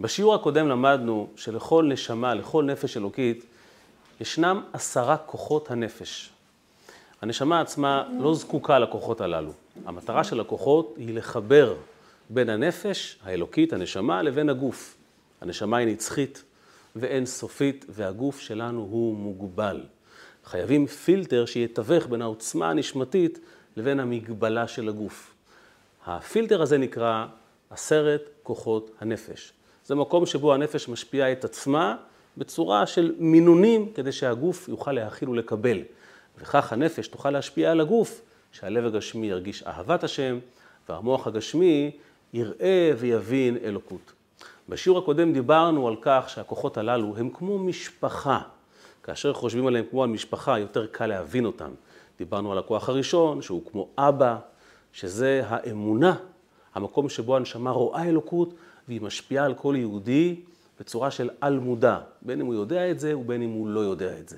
בשיעור הקודם למדנו שלכל נשמה, לכל נפש אלוקית, ישנם עשרה כוחות הנפש. הנשמה עצמה לא זקוקה לכוחות הללו. המטרה של הכוחות היא לחבר בין הנפש האלוקית, הנשמה, לבין הגוף. הנשמה היא נצחית ואין סופית, והגוף שלנו הוא מוגבל. חייבים פילטר שיתווך בין העוצמה הנשמתית לבין המגבלה של הגוף. הפילטר הזה נקרא עשרת כוחות הנפש. זה מקום שבו הנפש משפיעה את עצמה בצורה של מינונים כדי שהגוף יוכל להכיל ולקבל. וכך הנפש תוכל להשפיע על הגוף, שהלב הגשמי ירגיש אהבת השם, והמוח הגשמי יראה ויבין אלוקות. בשיעור הקודם דיברנו על כך שהכוחות הללו הם כמו משפחה. כאשר חושבים עליהם כמו על משפחה, יותר קל להבין אותם. דיברנו על הכוח הראשון, שהוא כמו אבא, שזה האמונה, המקום שבו הנשמה רואה אלוקות והיא משפיעה על כל יהודי בצורה של על-מודע, בין אם הוא יודע את זה ובין אם הוא לא יודע את זה.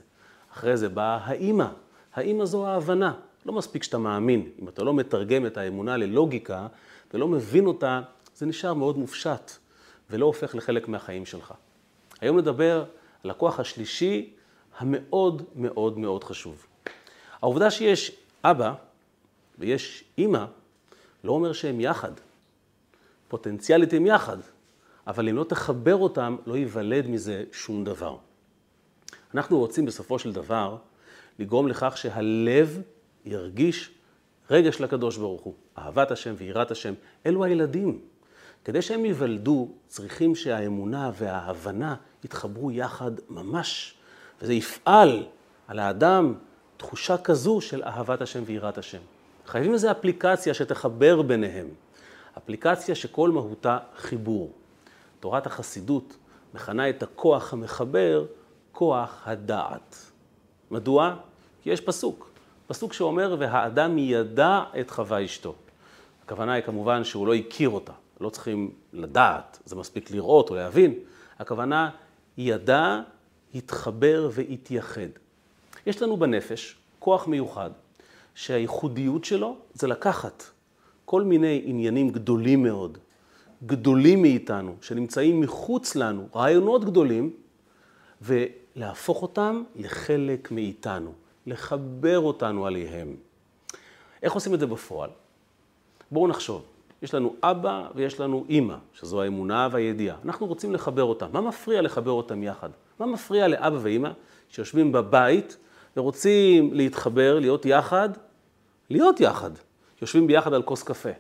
אחרי זה באה האימא. האימא זו ההבנה. לא מספיק שאתה מאמין. אם אתה לא מתרגם את האמונה ללוגיקה ולא מבין אותה, זה נשאר מאוד מופשט ולא הופך לחלק מהחיים שלך. היום נדבר על הכוח השלישי המאוד מאוד מאוד חשוב. העובדה שיש אבא ויש אימא, לא אומר שהם יחד. פוטנציאלית הם יחד, אבל אם לא תחבר אותם, לא ייוולד מזה שום דבר. אנחנו רוצים בסופו של דבר לגרום לכך שהלב ירגיש רגש לקדוש ברוך הוא, אהבת השם ויראת השם, אלו הילדים. כדי שהם ייוולדו, צריכים שהאמונה וההבנה יתחברו יחד ממש, וזה יפעל על האדם תחושה כזו של אהבת השם ויראת השם. חייבים איזו אפליקציה שתחבר ביניהם. אפליקציה שכל מהותה חיבור. תורת החסידות מכנה את הכוח המחבר כוח הדעת. מדוע? כי יש פסוק, פסוק שאומר, והאדם ידע את חווה אשתו. הכוונה היא כמובן שהוא לא הכיר אותה, לא צריכים לדעת, זה מספיק לראות או להבין. הכוונה, ידע, התחבר והתייחד. יש לנו בנפש כוח מיוחד, שהייחודיות שלו זה לקחת כל מיני עניינים גדולים מאוד, גדולים מאיתנו, שנמצאים מחוץ לנו, רעיונות גדולים, ולהפוך אותם לחלק מאיתנו, לחבר אותנו עליהם. איך עושים את זה בפועל? בואו נחשוב. יש לנו אבא ויש לנו אימא, שזו האמונה והידיעה. אנחנו רוצים לחבר אותם. מה מפריע לחבר אותם יחד? מה מפריע לאבא ואימא שיושבים בבית ורוצים להתחבר, להיות יחד, להיות יחד. יושבים ביחד על כוס קפה.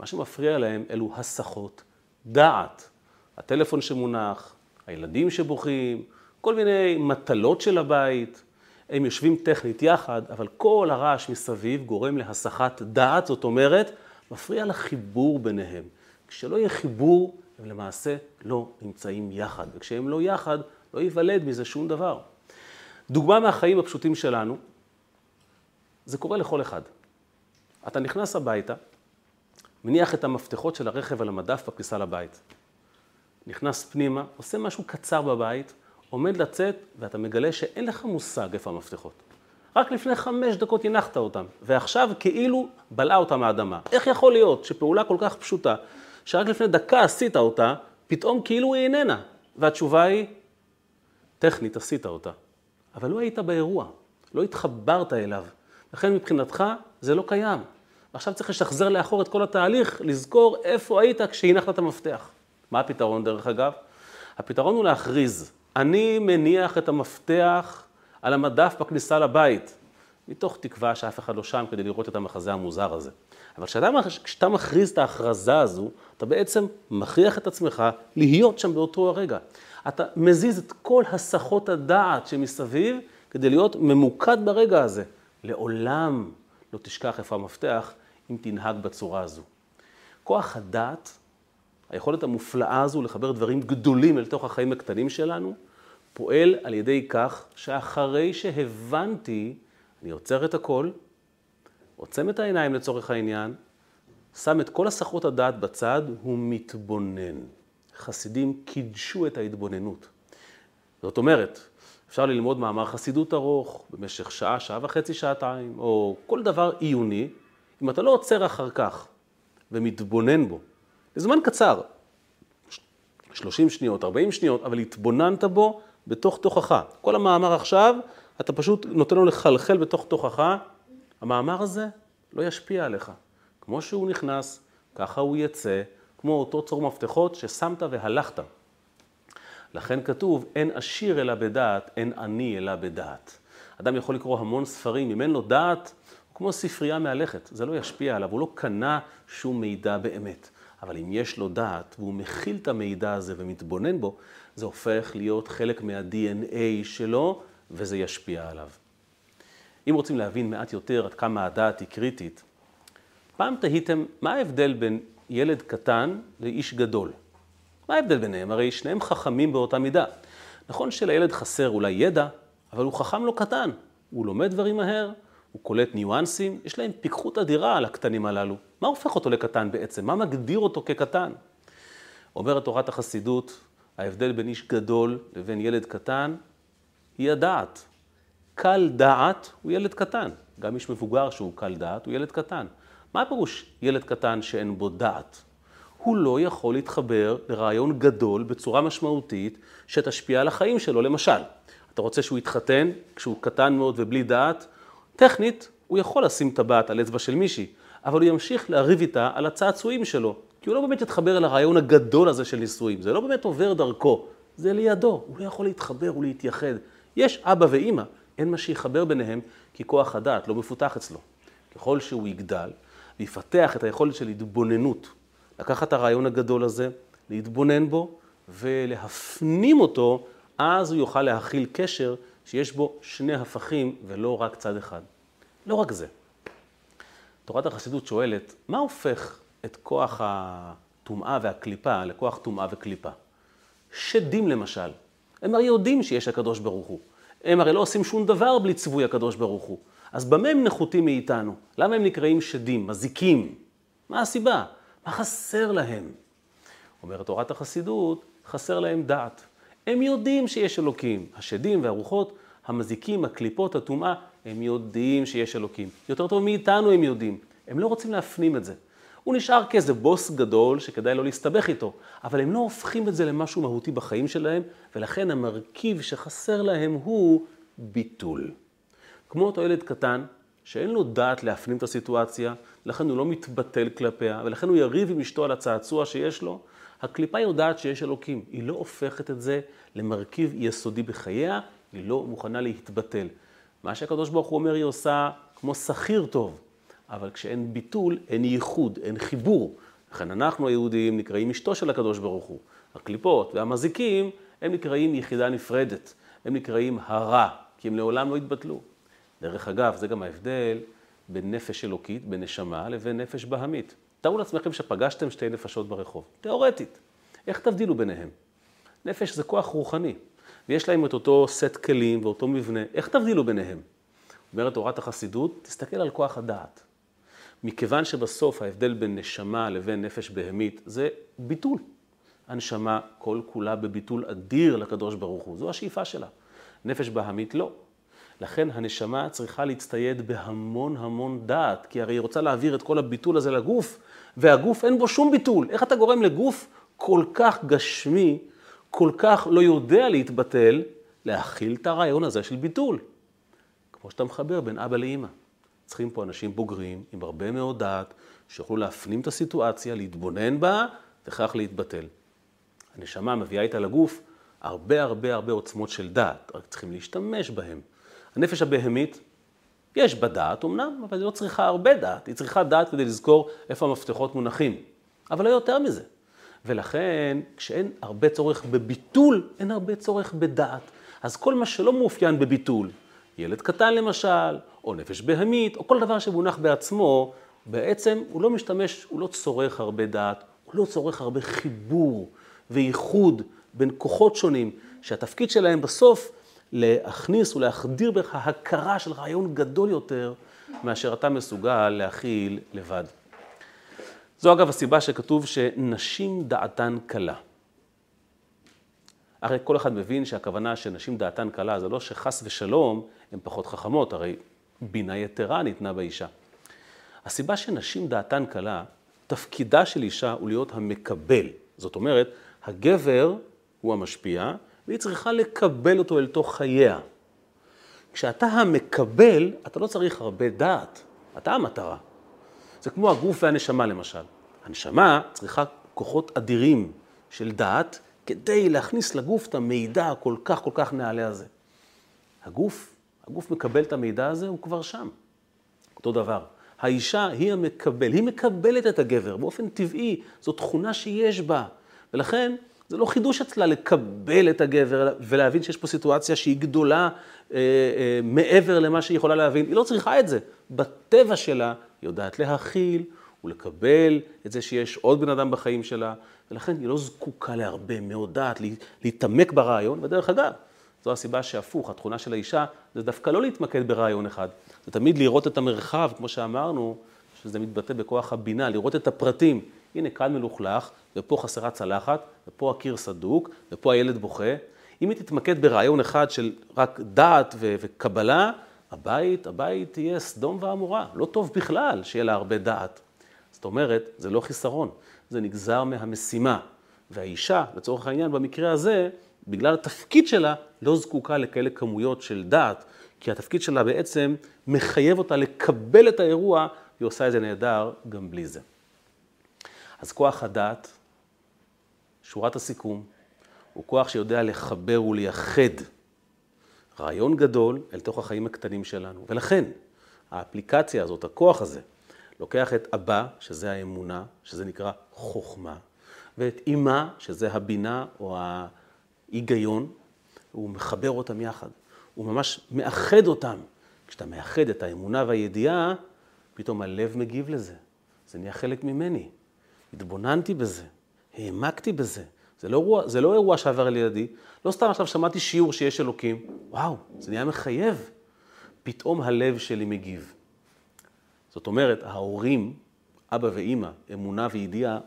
מה שמפריע להם אלו הסחות דעת. הטלפון שמונח, הילדים שבוכים, כל מיני מטלות של הבית. הם יושבים טכנית יחד, אבל כל הרעש מסביב גורם להסחת דעת, זאת אומרת, מפריע לחיבור ביניהם. כשלא יהיה חיבור, הם למעשה לא נמצאים יחד, וכשהם לא יחד, לא ייוולד מזה שום דבר. דוגמה מהחיים הפשוטים שלנו, זה קורה לכל אחד. אתה נכנס הביתה, מניח את המפתחות של הרכב על המדף בכניסה לבית. נכנס פנימה, עושה משהו קצר בבית, עומד לצאת, ואתה מגלה שאין לך מושג איפה המפתחות. רק לפני חמש דקות הנחת אותם, ועכשיו כאילו בלעה אותם האדמה. איך יכול להיות שפעולה כל כך פשוטה, שרק לפני דקה עשית אותה, פתאום כאילו היא איננה? והתשובה היא, טכנית עשית אותה. אבל לא היית באירוע, לא התחברת אליו. לכן מבחינתך זה לא קיים. עכשיו צריך לשחזר לאחור את כל התהליך, לזכור איפה היית כשהנחת את המפתח. מה הפתרון דרך אגב? הפתרון הוא להכריז, אני מניח את המפתח על המדף בכניסה לבית, מתוך תקווה שאף אחד לא שם כדי לראות את המחזה המוזר הזה. אבל כשאתה, כשאתה מכריז את ההכרזה הזו, אתה בעצם מכריח את עצמך להיות שם באותו הרגע. אתה מזיז את כל הסחות הדעת שמסביב כדי להיות ממוקד ברגע הזה. לעולם לא תשכח איפה המפתח אם תנהג בצורה הזו. כוח הדעת, היכולת המופלאה הזו לחבר דברים גדולים אל תוך החיים הקטנים שלנו, פועל על ידי כך שאחרי שהבנתי, אני עוצר את הכל, עוצם את העיניים לצורך העניין, שם את כל הסחות הדעת בצד, הוא מתבונן. חסידים קידשו את ההתבוננות. זאת אומרת, אפשר ללמוד מאמר חסידות ארוך במשך שעה, שעה וחצי, שעתיים, או כל דבר עיוני, אם אתה לא עוצר אחר כך ומתבונן בו, לזמן קצר, 30 שניות, 40 שניות, אבל התבוננת בו בתוך תוכך. כל המאמר עכשיו, אתה פשוט נותן לו לחלחל בתוך תוכך, המאמר הזה לא ישפיע עליך. כמו שהוא נכנס, ככה הוא יצא, כמו אותו צור מפתחות ששמת והלכת. לכן כתוב, אין עשיר אלא בדעת, אין עני אלא בדעת. אדם יכול לקרוא המון ספרים, אם אין לו דעת, הוא כמו ספרייה מהלכת, זה לא ישפיע עליו, הוא לא קנה שום מידע באמת. אבל אם יש לו דעת והוא מכיל את המידע הזה ומתבונן בו, זה הופך להיות חלק מה-DNA שלו וזה ישפיע עליו. אם רוצים להבין מעט יותר עד כמה הדעת היא קריטית, פעם תהיתם מה ההבדל בין ילד קטן לאיש גדול? מה ההבדל ביניהם? הרי שניהם חכמים באותה מידה. נכון שלילד חסר אולי ידע, אבל הוא חכם לא קטן. הוא לומד דברים מהר, הוא קולט ניואנסים, יש להם פיקחות אדירה על הקטנים הללו. מה הופך אותו לקטן בעצם? מה מגדיר אותו כקטן? אומרת תורת החסידות, ההבדל בין איש גדול לבין ילד קטן היא הדעת. קל דעת הוא ילד קטן. גם איש מבוגר שהוא קל דעת הוא ילד קטן. מה הפירוש ילד קטן שאין בו דעת? הוא לא יכול להתחבר לרעיון גדול בצורה משמעותית שתשפיע על החיים שלו. למשל, אתה רוצה שהוא יתחתן כשהוא קטן מאוד ובלי דעת? טכנית, הוא יכול לשים טבעת על אצבע של מישהי, אבל הוא ימשיך לריב איתה על הצעצועים שלו, כי הוא לא באמת יתחבר אל הרעיון הגדול הזה של נישואים, זה לא באמת עובר דרכו, זה לידו, הוא לא יכול להתחבר ולהתייחד. יש אבא ואימא, אין מה שיחבר ביניהם, כי כוח הדעת לא מפותח אצלו. ככל שהוא יגדל ויפתח את היכולת של התבוננות, לקחת את הרעיון הגדול הזה, להתבונן בו ולהפנים אותו, אז הוא יוכל להכיל קשר שיש בו שני הפכים ולא רק צד אחד. לא רק זה. תורת החסידות שואלת, מה הופך את כוח הטומאה והקליפה לכוח טומאה וקליפה? שדים למשל, הם הרי יודעים שיש הקדוש ברוך הוא. הם הרי לא עושים שום דבר בלי צבוי הקדוש ברוך הוא. אז במה הם נחותים מאיתנו? למה הם נקראים שדים, מזיקים? מה הסיבה? מה חסר להם? אומרת תורת החסידות, חסר להם דעת. הם יודעים שיש אלוקים. השדים והרוחות, המזיקים, הקליפות, הטומאה, הם יודעים שיש אלוקים. יותר טוב מאיתנו הם יודעים. הם לא רוצים להפנים את זה. הוא נשאר כאיזה בוס גדול שכדאי לא להסתבך איתו, אבל הם לא הופכים את זה למשהו מהותי בחיים שלהם, ולכן המרכיב שחסר להם הוא ביטול. כמו אותו ילד קטן, שאין לו דעת להפנים את הסיטואציה, לכן הוא לא מתבטל כלפיה, ולכן הוא יריב עם אשתו על הצעצוע שיש לו, הקליפה יודעת שיש אלוקים. היא לא הופכת את זה למרכיב יסודי בחייה, היא לא מוכנה להתבטל. מה שהקדוש ברוך הוא אומר היא עושה כמו שכיר טוב, אבל כשאין ביטול, אין ייחוד, אין חיבור. לכן אנחנו היהודים נקראים אשתו של הקדוש ברוך הוא. הקליפות והמזיקים הם נקראים יחידה נפרדת, הם נקראים הרע, כי הם לעולם לא יתבטלו. דרך אגב, זה גם ההבדל בין נפש אלוקית, בין נשמה, לבין נפש בהמית. תארו לעצמכם שפגשתם שתי נפשות ברחוב, תיאורטית. איך תבדילו ביניהם? נפש זה כוח רוחני, ויש להם את אותו סט כלים ואותו מבנה, איך תבדילו ביניהם? אומרת תורת החסידות, תסתכל על כוח הדעת. מכיוון שבסוף ההבדל בין נשמה לבין נפש בהמית זה ביטול. הנשמה כל כולה בביטול אדיר לקדוש ברוך הוא, זו השאיפה שלה. נפש בהמית לא. לכן הנשמה צריכה להצטייד בהמון המון דעת, כי הרי היא רוצה להעביר את כל הביטול הזה לגוף, והגוף אין בו שום ביטול. איך אתה גורם לגוף כל כך גשמי, כל כך לא יודע להתבטל, להכיל את הרעיון הזה של ביטול? כמו שאתה מחבר בין אבא לאימא. צריכים פה אנשים בוגרים עם הרבה מאוד דעת, שיוכלו להפנים את הסיטואציה, להתבונן בה, וכך להתבטל. הנשמה מביאה איתה לגוף הרבה הרבה הרבה עוצמות של דעת, רק צריכים להשתמש בהם. הנפש הבהמית, יש בה דעת אמנם, אבל היא לא צריכה הרבה דעת, היא צריכה דעת כדי לזכור איפה המפתחות מונחים. אבל לא יותר מזה. ולכן, כשאין הרבה צורך בביטול, אין הרבה צורך בדעת. אז כל מה שלא מאופיין בביטול, ילד קטן למשל, או נפש בהמית, או כל דבר שמונח בעצמו, בעצם הוא לא משתמש, הוא לא צורך הרבה דעת, הוא לא צורך הרבה חיבור וייחוד בין כוחות שונים, שהתפקיד שלהם בסוף להכניס ולהחדיר בך הכרה של רעיון גדול יותר מאשר אתה מסוגל להכיל לבד. זו אגב הסיבה שכתוב שנשים דעתן קלה. הרי כל אחד מבין שהכוונה שנשים דעתן קלה זה לא שחס ושלום הן פחות חכמות, הרי בינה יתרה ניתנה באישה. הסיבה שנשים דעתן קלה, תפקידה של אישה הוא להיות המקבל. זאת אומרת, הגבר הוא המשפיע, והיא צריכה לקבל אותו אל תוך חייה. כשאתה המקבל, אתה לא צריך הרבה דעת, אתה המטרה. זה כמו הגוף והנשמה למשל. הנשמה צריכה כוחות אדירים של דעת כדי להכניס לגוף את המידע הכל כך כל כך נעלה הזה. הגוף, הגוף מקבל את המידע הזה, הוא כבר שם. אותו דבר. האישה היא המקבל, היא מקבלת את הגבר באופן טבעי, זו תכונה שיש בה. ולכן זה לא חידוש אצלה לקבל את הגבר ולהבין שיש פה סיטואציה שהיא גדולה אה, אה, מעבר למה שהיא יכולה להבין. היא לא צריכה את זה. בטבע שלה היא יודעת להכיל ולקבל את זה שיש עוד בן אדם בחיים שלה, ולכן היא לא זקוקה להרבה מאוד דעת, להתעמק ברעיון, ודרך אגב, זו הסיבה שהפוך, התכונה של האישה זה דווקא לא להתמקד ברעיון אחד, זה תמיד לראות את המרחב, כמו שאמרנו, שזה מתבטא בכוח הבינה, לראות את הפרטים. הנה כאן מלוכלך, ופה חסרה צלחת, ופה הקיר סדוק, ופה הילד בוכה. אם היא תתמקד ברעיון אחד של רק דעת ו- וקבלה, הבית, הבית יהיה סדום ועמורה. לא טוב בכלל שיהיה לה הרבה דעת. זאת אומרת, זה לא חיסרון, זה נגזר מהמשימה. והאישה, לצורך העניין, במקרה הזה, בגלל התפקיד שלה, לא זקוקה לכאלה כמויות של דעת, כי התפקיד שלה בעצם מחייב אותה לקבל את האירוע, היא עושה את זה נהדר גם בלי זה. אז כוח הדעת, שורת הסיכום, הוא כוח שיודע לחבר ולייחד רעיון גדול אל תוך החיים הקטנים שלנו. ולכן, האפליקציה הזאת, הכוח הזה, לוקח את אבא, שזה האמונה, שזה נקרא חוכמה, ואת אימה, שזה הבינה או ההיגיון, הוא מחבר אותם יחד. הוא ממש מאחד אותם. כשאתה מאחד את האמונה והידיעה, פתאום הלב מגיב לזה. זה נהיה חלק ממני. התבוננתי בזה, העמקתי בזה. זה לא, אירוע, זה לא אירוע שעבר על ידי. לא סתם עכשיו שמעתי שיעור שיש אלוקים. וואו, זה נהיה מחייב. פתאום הלב שלי מגיב. זאת אומרת, ההורים, אבא ואימא, אמונה וידיעה,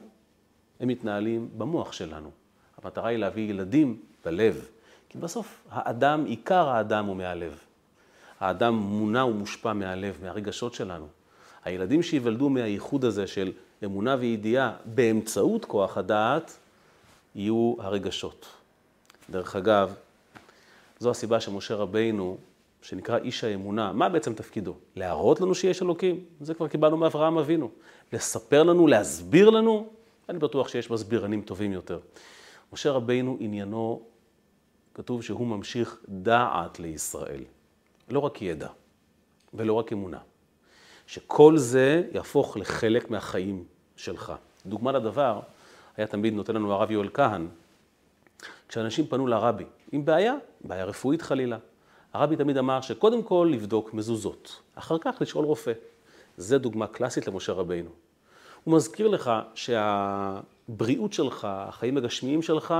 הם מתנהלים במוח שלנו. המטרה היא להביא ילדים בלב. כי בסוף האדם, עיקר האדם הוא מהלב. האדם מונע ומושפע מהלב, מהרגשות שלנו. הילדים שייוולדו מהייחוד הזה של אמונה וידיעה באמצעות כוח הדעת, יהיו הרגשות. דרך אגב, זו הסיבה שמשה רבינו, שנקרא איש האמונה, מה בעצם תפקידו? להראות לנו שיש אלוקים? זה כבר קיבלנו מאברהם אבינו. לספר לנו, להסביר לנו? אני בטוח שיש מסבירנים טובים יותר. משה רבינו עניינו כתוב שהוא ממשיך דעת לישראל, לא רק ידע ולא רק אמונה. שכל זה יהפוך לחלק מהחיים שלך. דוגמה לדבר, היה תמיד נותן לנו הרב יואל כהן, כשאנשים פנו לרבי עם בעיה, בעיה רפואית חלילה, הרבי תמיד אמר שקודם כל לבדוק מזוזות, אחר כך לשאול רופא. זה דוגמה קלאסית למשה רבינו. הוא מזכיר לך שהבריאות שלך, החיים הגשמיים שלך,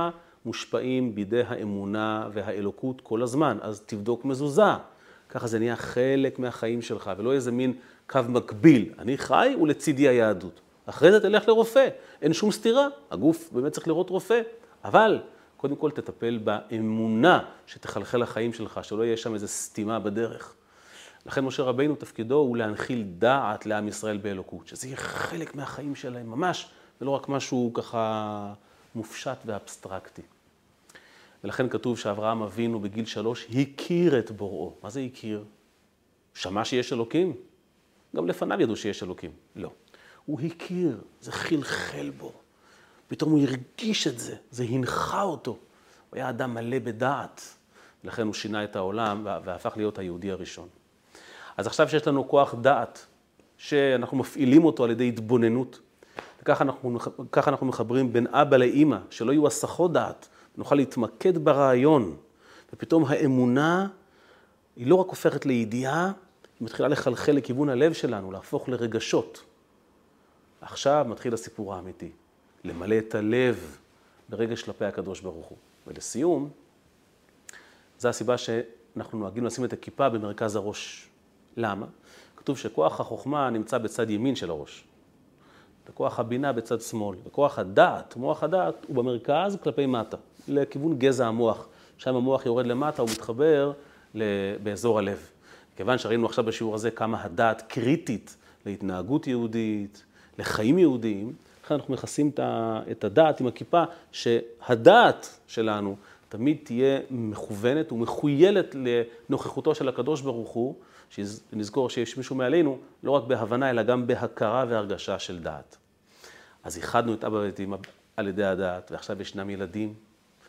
מושפעים בידי האמונה והאלוקות כל הזמן, אז תבדוק מזוזה. ככה זה נהיה חלק מהחיים שלך, ולא איזה מין קו מקביל. אני חי ולצידי היהדות. אחרי זה תלך לרופא, אין שום סתירה, הגוף באמת צריך לראות רופא. אבל קודם כל תטפל באמונה שתחלחל לחיים שלך, שלא יהיה שם איזו סתימה בדרך. לכן משה רבינו תפקידו הוא להנחיל דעת לעם ישראל באלוקות, שזה יהיה חלק מהחיים שלהם ממש, ולא רק משהו ככה מופשט ואבסטרקטי. ולכן כתוב שאברהם אבינו בגיל שלוש הכיר את בוראו. מה זה הכיר? שמע שיש אלוקים? גם לפניו ידעו שיש אלוקים. לא. הוא הכיר, זה חלחל בו. פתאום הוא הרגיש את זה, זה הנחה אותו. הוא היה אדם מלא בדעת. לכן הוא שינה את העולם והפך להיות היהודי הראשון. אז עכשיו שיש לנו כוח דעת, שאנחנו מפעילים אותו על ידי התבוננות, וככה אנחנו, אנחנו מחברים בין אבא לאימא, שלא יהיו הסחות דעת, נוכל להתמקד ברעיון, ופתאום האמונה היא לא רק הופכת לידיעה, מתחילה לחלחל לכיוון הלב שלנו, להפוך לרגשות. עכשיו מתחיל הסיפור האמיתי, למלא את הלב ברגש כלפי הקדוש ברוך הוא. ולסיום, זו הסיבה שאנחנו נוהגים לשים את הכיפה במרכז הראש. למה? כתוב שכוח החוכמה נמצא בצד ימין של הראש. וכוח הבינה בצד שמאל, וכוח הדעת, מוח הדעת, הוא במרכז כלפי מטה, לכיוון גזע המוח. שם המוח יורד למטה, הוא מתחבר באזור הלב. כיוון שראינו עכשיו בשיעור הזה כמה הדעת קריטית להתנהגות יהודית, לחיים יהודיים, לכן אנחנו מכסים את הדעת עם הכיפה, שהדעת שלנו תמיד תהיה מכוונת ומחוילת לנוכחותו של הקדוש ברוך הוא, שנזכור שיש מישהו מעלינו, לא רק בהבנה, אלא גם בהכרה והרגשה של דעת. אז איחדנו את אבא ואת אמא על ידי הדעת, ועכשיו ישנם ילדים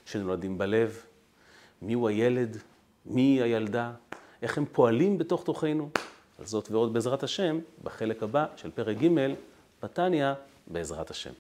שנולדים בלב. מי הוא הילד? מי הילדה? איך הם פועלים בתוך תוכנו? על זאת ועוד בעזרת השם, בחלק הבא של פרק ג' בתניא, בעזרת השם.